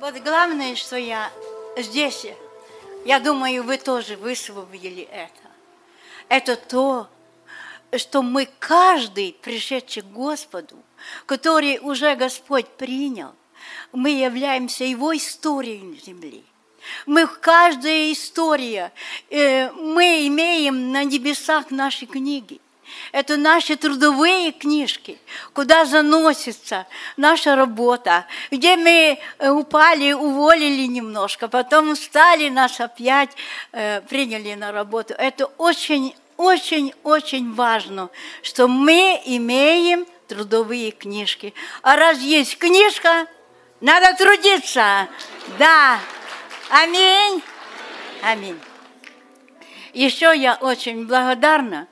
Вот главное, что я здесь, я думаю, вы тоже высвободили это. Это то, что мы каждый, пришедший к Господу, который уже Господь принял, мы являемся Его историей на земле. Мы каждая история, э, мы имеем на небесах наши книги. Это наши трудовые книжки, куда заносится наша работа, где мы э, упали, уволили немножко, потом встали, нас опять э, приняли на работу. Это очень, очень, очень важно, что мы имеем трудовые книжки. А раз есть книжка, надо трудиться. Да. Аминь. Аминь. Еще я очень благодарна,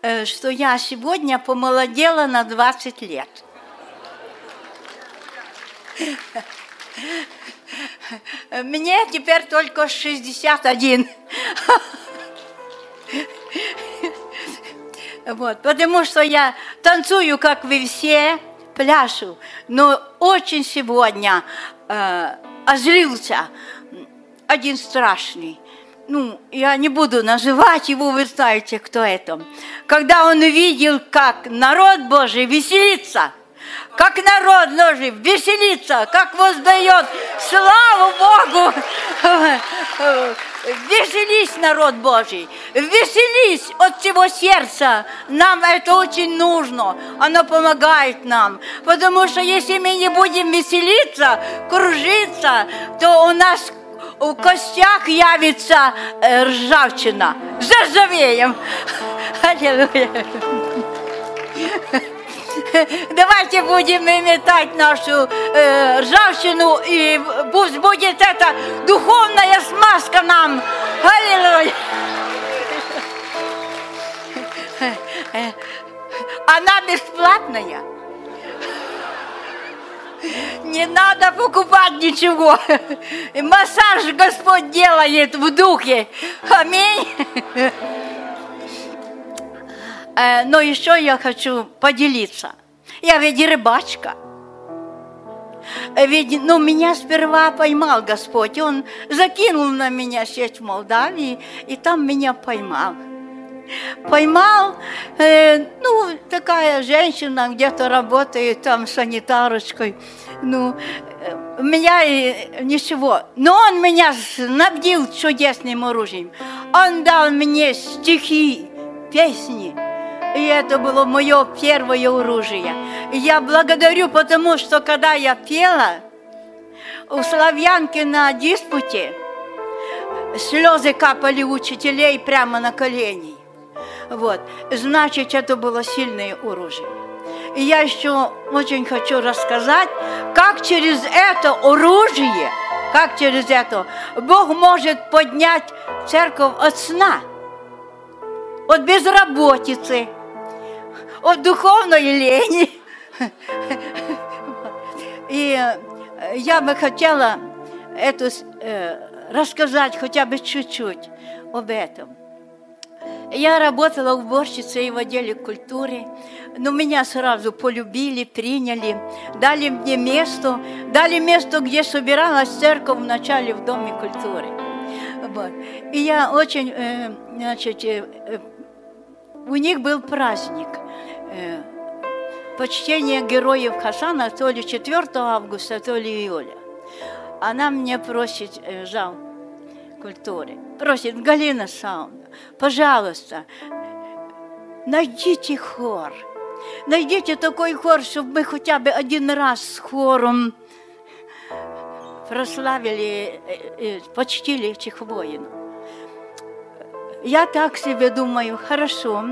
что я сегодня помолодела на 20 лет. Мне теперь только 61. Вот, потому что я танцую, как вы все, пляшу, но очень сегодня э, озлился один страшный. Ну, я не буду называть его, вы знаете, кто это. Когда он увидел, как народ Божий веселится, как народ Божий веселится, как воздает славу Богу. Веселись, народ Божий, веселись от всего сердца. Нам это очень нужно, оно помогает нам. Потому что если мы не будем веселиться, кружиться, то у нас в костях явится э, ржавчина. Заживеем. Аллилуйя. Давайте будем метать нашу э, ржавчину, и пусть будет эта духовная смазка нам. Аллилуйя. Она бесплатная. Не надо покупать ничего. Массаж Господь делает в духе. Аминь. Э, но еще я хочу поделиться. Я ведь рыбачка. Ведь, ну, меня сперва поймал Господь. Он закинул на меня сеть в Молдавии, и там меня поймал. Поймал, э, ну, такая женщина где-то работает там санитарочкой. Ну, э, у меня ничего. Но он меня снабдил чудесным оружием. Он дал мне стихи, песни. И это было мое первое оружие. И я благодарю, потому что когда я пела у славянки на диспуте, слезы капали учителей прямо на колени. Вот. Значит, это было сильное оружие. И я еще очень хочу рассказать, как через это оружие, как через это Бог может поднять церковь от сна, от безработицы, от духовной лени. И э, я бы хотела эту, э, рассказать хотя бы чуть-чуть об этом. Я работала уборщицей в отделе культуры, но меня сразу полюбили, приняли, дали мне место, дали место, где собиралась церковь вначале в Доме культуры. Вот. И я очень, э, значит, у них был праздник – Э, почтение героев Хасана то ли 4 августа, то ли июля. Она мне просит, э, зал культуры, просит, Галина Сауна, пожалуйста, найдите хор. Найдите такой хор, чтобы мы хотя бы один раз с хором прославили, э, почтили этих воинов. Я так себе думаю, хорошо,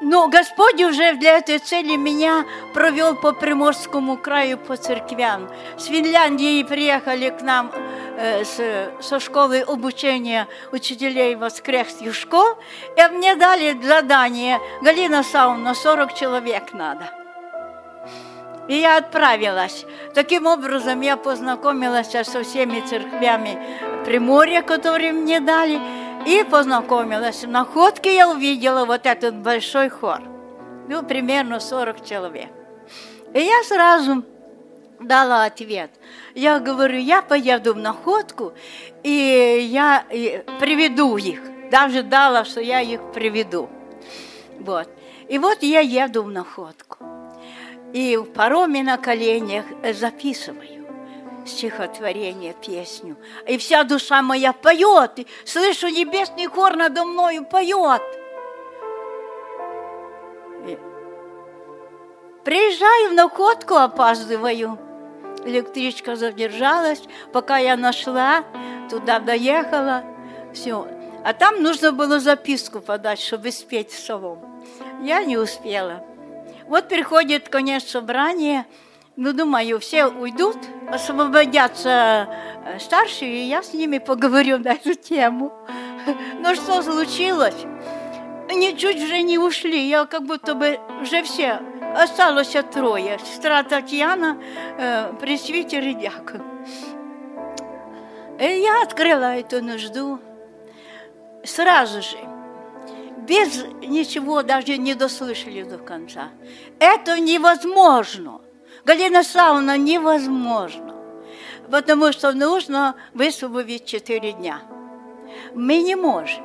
но Господь уже для этой цели меня провел по Приморскому краю, по церквям. С Финляндии приехали к нам э, со школы обучения учителей воскресных школ, и мне дали задание, Галина Сауна, 40 человек надо. И я отправилась. Таким образом, я познакомилась со всеми церквями Приморья, которые мне дали, и познакомилась. В находке я увидела вот этот большой хор. Ну, примерно 40 человек. И я сразу дала ответ. Я говорю, я поеду в находку, и я приведу их. Даже дала, что я их приведу. Вот. И вот я еду в находку. И в пароме на коленях записываю стихотворение, песню. И вся душа моя поет. И слышу, небесный хор надо мною поет. Приезжаю в находку, опаздываю. Электричка задержалась, пока я нашла, туда доехала, все. А там нужно было записку подать, чтобы спеть псалом. Я не успела. Вот приходит конец собрания, ну, думаю, все уйдут, освободятся э, старшие, и я с ними поговорю на эту тему. Но что случилось? Они чуть уже не ушли, я как будто бы уже все, осталось трое. Сестра Татьяна, э, пресвитер и дьякон. И я открыла эту нужду сразу же без ничего даже не дослышали до конца. Это невозможно. Галина Сауна невозможно. Потому что нужно высвободить четыре дня. Мы не можем.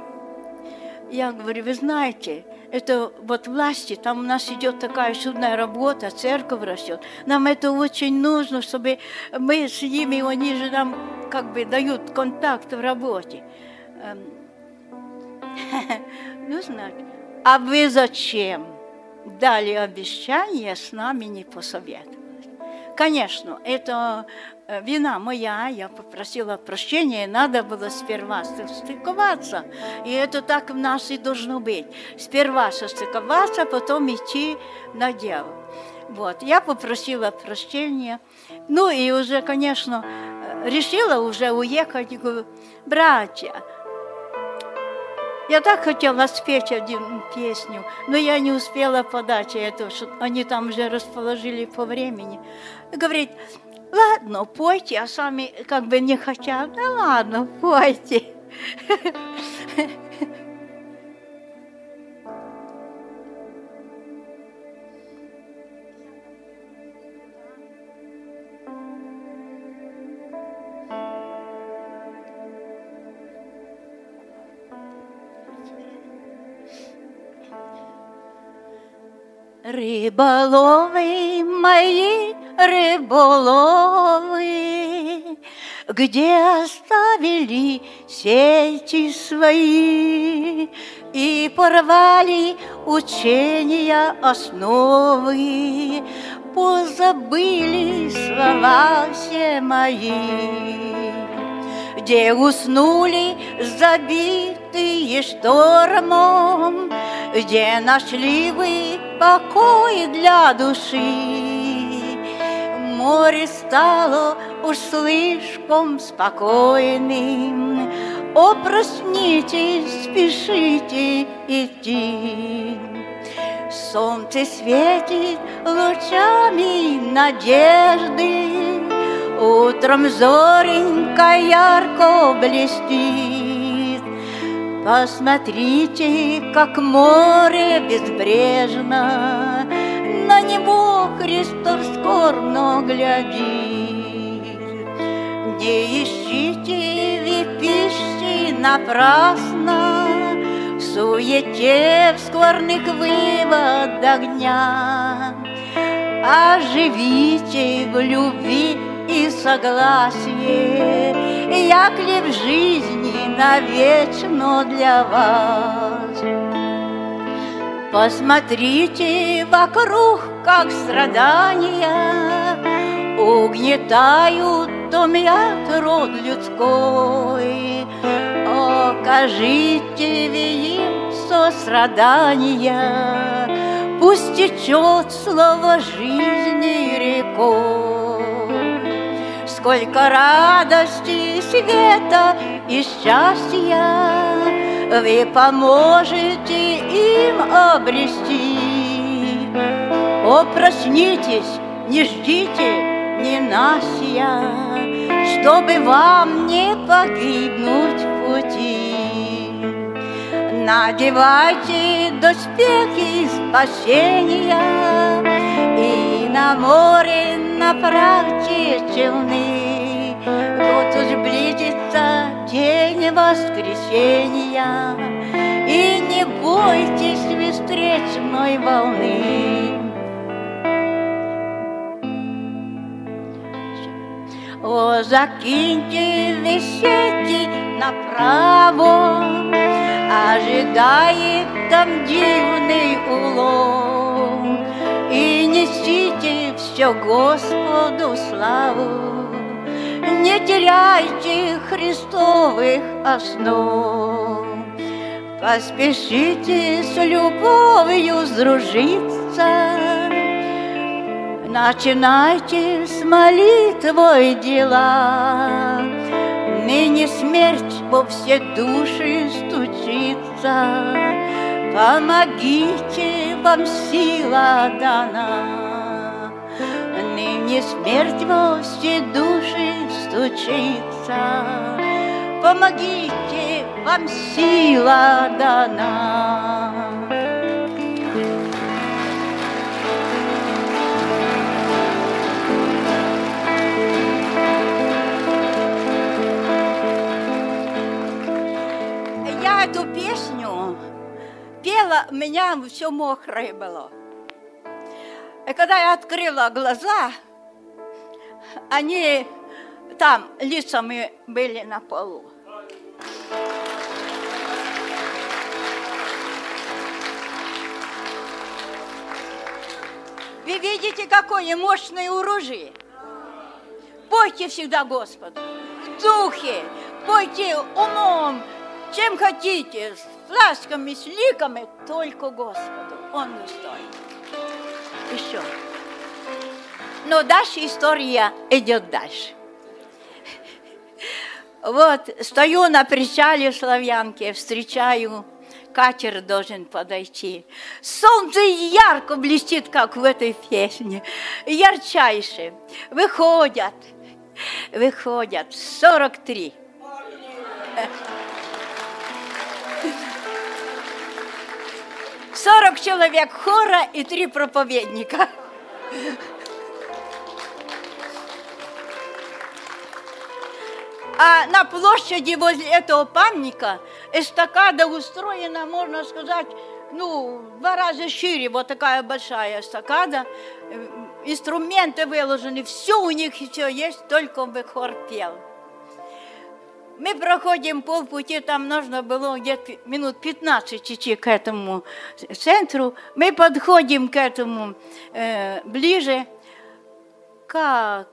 Я говорю, вы знаете, это вот власти, там у нас идет такая чудная работа, церковь растет. Нам это очень нужно, чтобы мы с ними, они же нам как бы дают контакт в работе. Эм, Ну, значит, а вы зачем дали обещание с нами не посоветовать? Конечно, это э, вина моя, я попросила прощения, надо было сперва состыковаться. И это так в нас и должно быть. Сперва состыковаться, потом идти на дело. Вот, я попросила прощения. Ну и уже, конечно, э, решила уже уехать. Говорю, братья, я так хотела спеть одну песню, но я не успела подать это, что они там уже расположили по времени. Говорит, ладно, пойте, а сами как бы не хотят. Да ладно, пойте. Рыболовы мои, рыболовы, Где оставили сети свои И порвали учения основы, Позабыли слова все мои где уснули забитые штормом, Где нашли вы покой для души. Море стало уж слишком спокойным, О, проснитесь, спешите идти. Солнце светит лучами надежды, Утром зоренька ярко блестит. Посмотрите, как море безбрежно На него Христос скорбно глядит. Не ищите вы пищи напрасно В суете, в скорных выводах дня. Оживите в любви и согласие, як ли в жизни навечно для вас. Посмотрите вокруг, как страдания Угнетают, томят род людской. Окажите им сострадания, Пусть течет слово жизни рекой. Сколько радости, света и счастья Вы поможете им обрести. О, проснитесь, не ждите ненастья, Чтобы вам не погибнуть в пути. Надевайте доспехи спасения И на море направьте челны. Вот уж близится день воскресения, И не бойтесь вы встречной волны. О, закиньте вы сети направо, Ожидает там дивный улов, И несите все Господу славу, Не теряйте христовых основ. Поспешите с любовью сдружиться, Начинайте с молитвой дела. Ныне смерть во все души стучится. Помогите, вам сила дана. Ныне смерть во все души стучится. Помогите, вам сила дана. эту песню пела, у меня все мокрое было. И когда я открыла глаза, они там лицами были на полу. Вы видите, какое мощное оружие. Пойте всегда Господу в духе, пойте умом, чем хотите, с фляжками, с ликами, только Господу. Он не стоит. Еще. Но дальше история идет дальше. Вот, стою на причале Славянки, встречаю, катер должен подойти. Солнце ярко блестит, как в этой песне, ярчайше. Выходят, выходят, 43. Сорок человек хора и три проповедника. А на площади возле этого памятника эстакада устроена, можно сказать, ну, два раза шире, вот такая большая эстакада. Инструменты выложены, все у них все есть, только бы хор пел. Мы проходим полпути, там нужно было где-то минут 15 идти к этому центру. Мы подходим к этому э, ближе. Как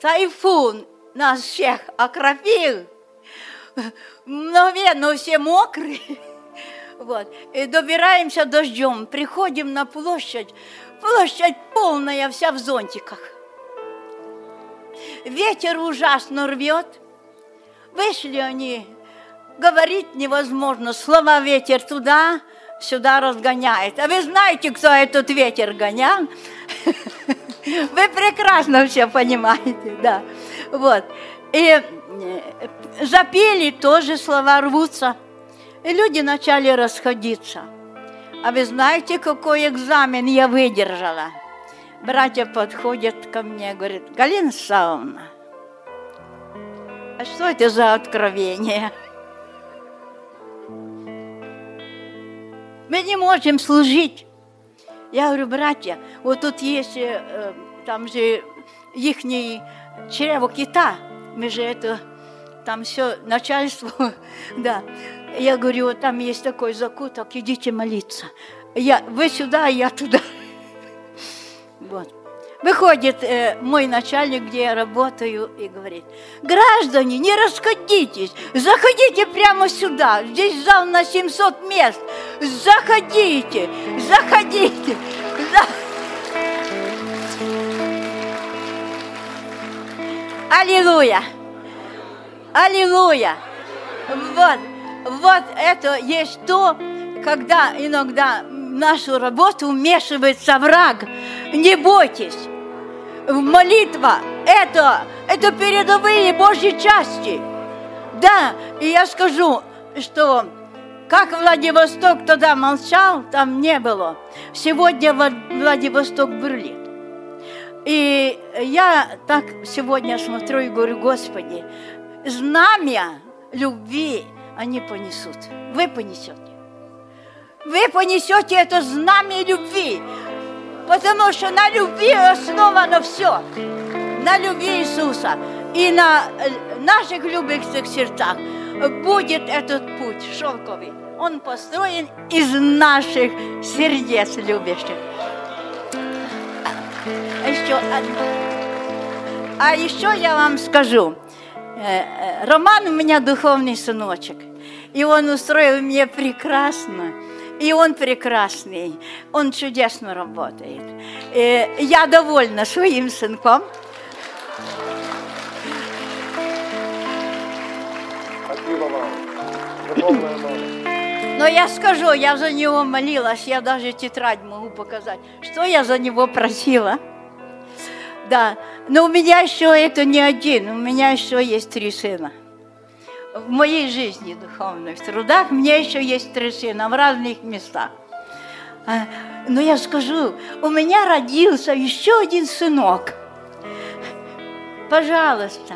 тайфун нас всех окропил. Мгновенно все мокрые. Вот. И добираемся дождем, приходим на площадь. Площадь полная, вся в зонтиках. Ветер ужасно рвет – Вышли они, говорить невозможно, слова ветер туда, сюда разгоняет. А вы знаете, кто этот ветер гонял? Вы прекрасно все понимаете, да. Вот. И э, запели, тоже слова рвутся. И люди начали расходиться. А вы знаете, какой экзамен я выдержала? Братья подходят ко мне, говорят, Галина Сауна, а что это за откровение? Мы не можем служить. Я говорю, братья, вот тут есть, э, там же ихний чрево кита, мы же это, там все начальство, да. Я говорю, вот там есть такой закуток, идите молиться. Я, вы сюда, а я туда. Вот. Выходит э, мой начальник, где я работаю, и говорит, граждане, не расходитесь, заходите прямо сюда, здесь зал на 700 мест, заходите, заходите. За... Аллилуйя! Аллилуйя! Вот, вот это есть то, когда иногда в нашу работу вмешивается враг. Не бойтесь, молитва – это, это передовые Божьи части. Да, и я скажу, что как Владивосток тогда молчал, там не было. Сегодня Владивосток бурлит. И я так сегодня смотрю и говорю, Господи, знамя любви они понесут. Вы понесете. Вы понесете это знамя любви. Потому что на любви основано все. На любви Иисуса. И на э, наших любящих сердцах будет этот путь шелковый. Он построен из наших сердец любящих. А еще, а еще я вам скажу. Э, э, Роман у меня духовный сыночек. И он устроил мне прекрасно. И он прекрасный, он чудесно работает. И я довольна своим сынком. Спасибо вам. Но я скажу, я за него молилась, я даже тетрадь могу показать, что я за него просила. Да, но у меня еще это не один, у меня еще есть три сына. В моей жизни духовной, в трудах, мне еще есть три сына в разных местах. А, Но я скажу, у меня родился еще один сынок. Пожалуйста,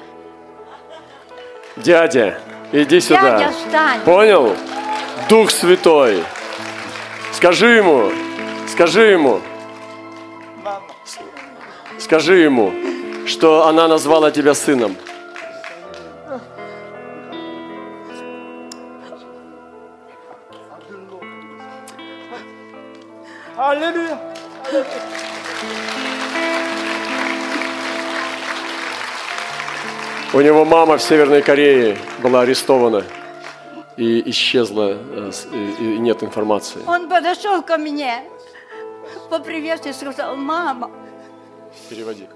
Дядя, иди сюда. дядя, встань. Понял? Дух Святой. Скажи ему, скажи ему. Скажи ему, что она назвала тебя сыном. Аллилуйя. У него мама в Северной Корее была арестована и исчезла, э, с- и и нет информации. Он подошел ко мне, поприветствовал и сказал, мама, Переводи.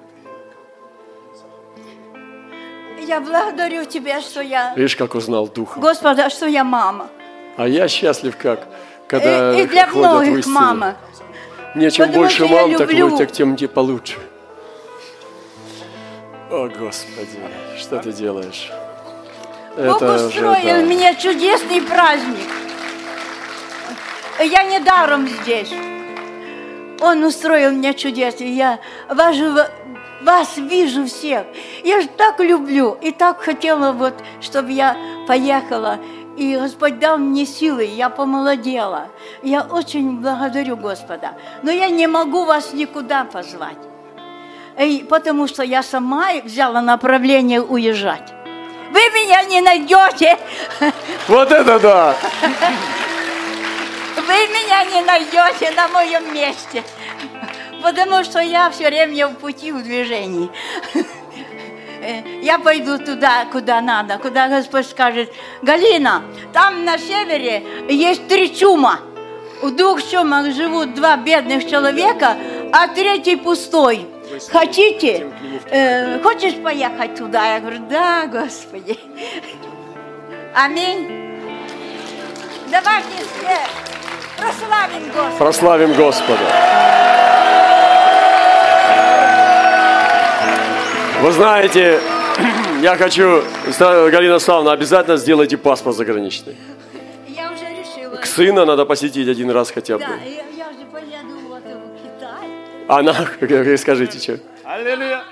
я благодарю тебя, что я, Видишь, как узнал Духа. Господа, что я мама. А я счастлив как, когда и, и для ходят в многих истину. мама. Мне чем Потому больше мам, так люблю. лучше, тем тебе получше. О, Господи, что ты делаешь? Бог уже, устроил да. мне чудесный праздник. Я не даром здесь. Он устроил мне чудесный. Я вас, же- вас вижу всех. Я же так люблю и так хотела, вот, чтобы я поехала. И Господь дал мне силы, я помолодела. Я очень благодарю Господа. Но я не могу вас никуда позвать. И потому что я сама взяла направление уезжать. Вы меня не найдете, Вот это да! Вы меня не найдете на моем месте, потому что я все время в пути, в движении. Э, Я пойду туда, куда надо, куда Господь скажет, Галина, там на севере есть три чума. В двух чумах живут два бедных человека, а третий пустой. Хотите? Э, хочешь поехать туда? Я говорю, да, Господи. Аминь. Давайте все прославим Господа. Прославим Господа. Вы знаете, я хочу, Галина Славовна, обязательно сделайте паспорт заграничный. Я уже решила. К сына надо посетить один раз хотя бы. Да, я, я же поеду вот в Китай. Она, как- скажите, что? Аллилуйя.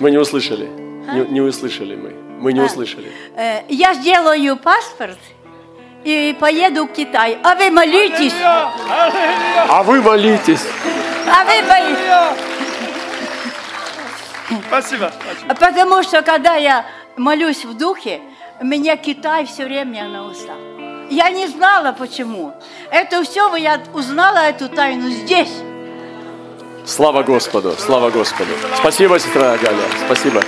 Мы не услышали. Не, не услышали мы. Мы не А. услышали. Э, я сделаю паспорт и поеду в Китай. А вы молитесь. А вы молитесь. А вы молитесь. Спасибо. Потому что когда я молюсь в духе, меня Китай все время на устах. Я не знала почему. Это все я узнала эту тайну здесь. Слава Господу, слава Господу. Спасибо, сестра Галя, спасибо.